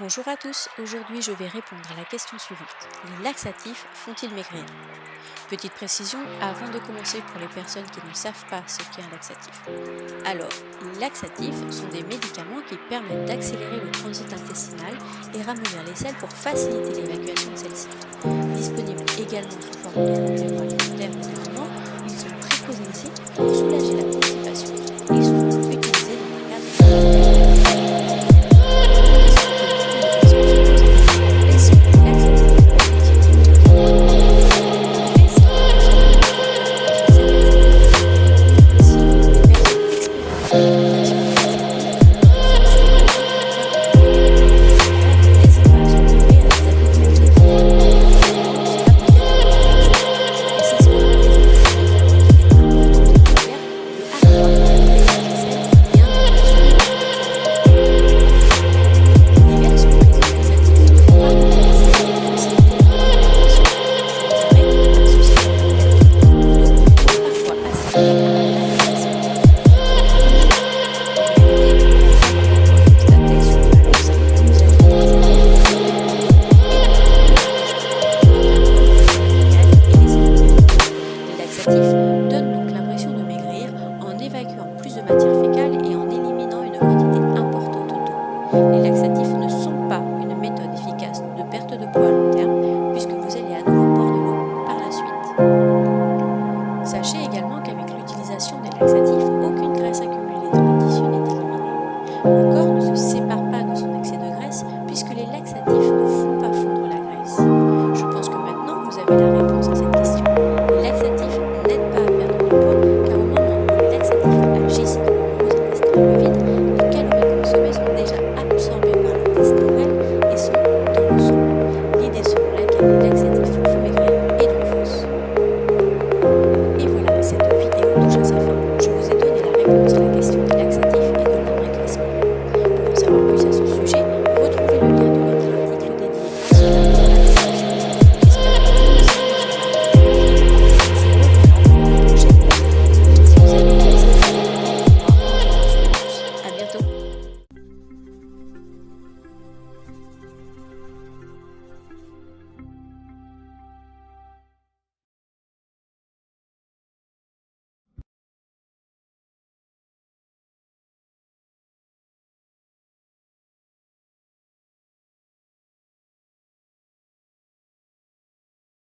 Bonjour à tous, aujourd'hui je vais répondre à la question suivante. Les laxatifs font-ils maigrir? Petite précision avant de commencer pour les personnes qui ne savent pas ce qu'est un laxatif. Alors, les laxatifs sont des médicaments qui permettent d'accélérer le transit intestinal et ramollir les selles pour faciliter l'évacuation de celles-ci. Disponibles également sous forme de plus de matière fécale et en éliminant une quantité importante d'eau. Les laxatifs ne sont pas une méthode efficace de perte de poids à long terme puisque vous allez à nouveau boire de l'eau par la suite. Sachez également qu'avec l'utilisation des laxatifs, podcast.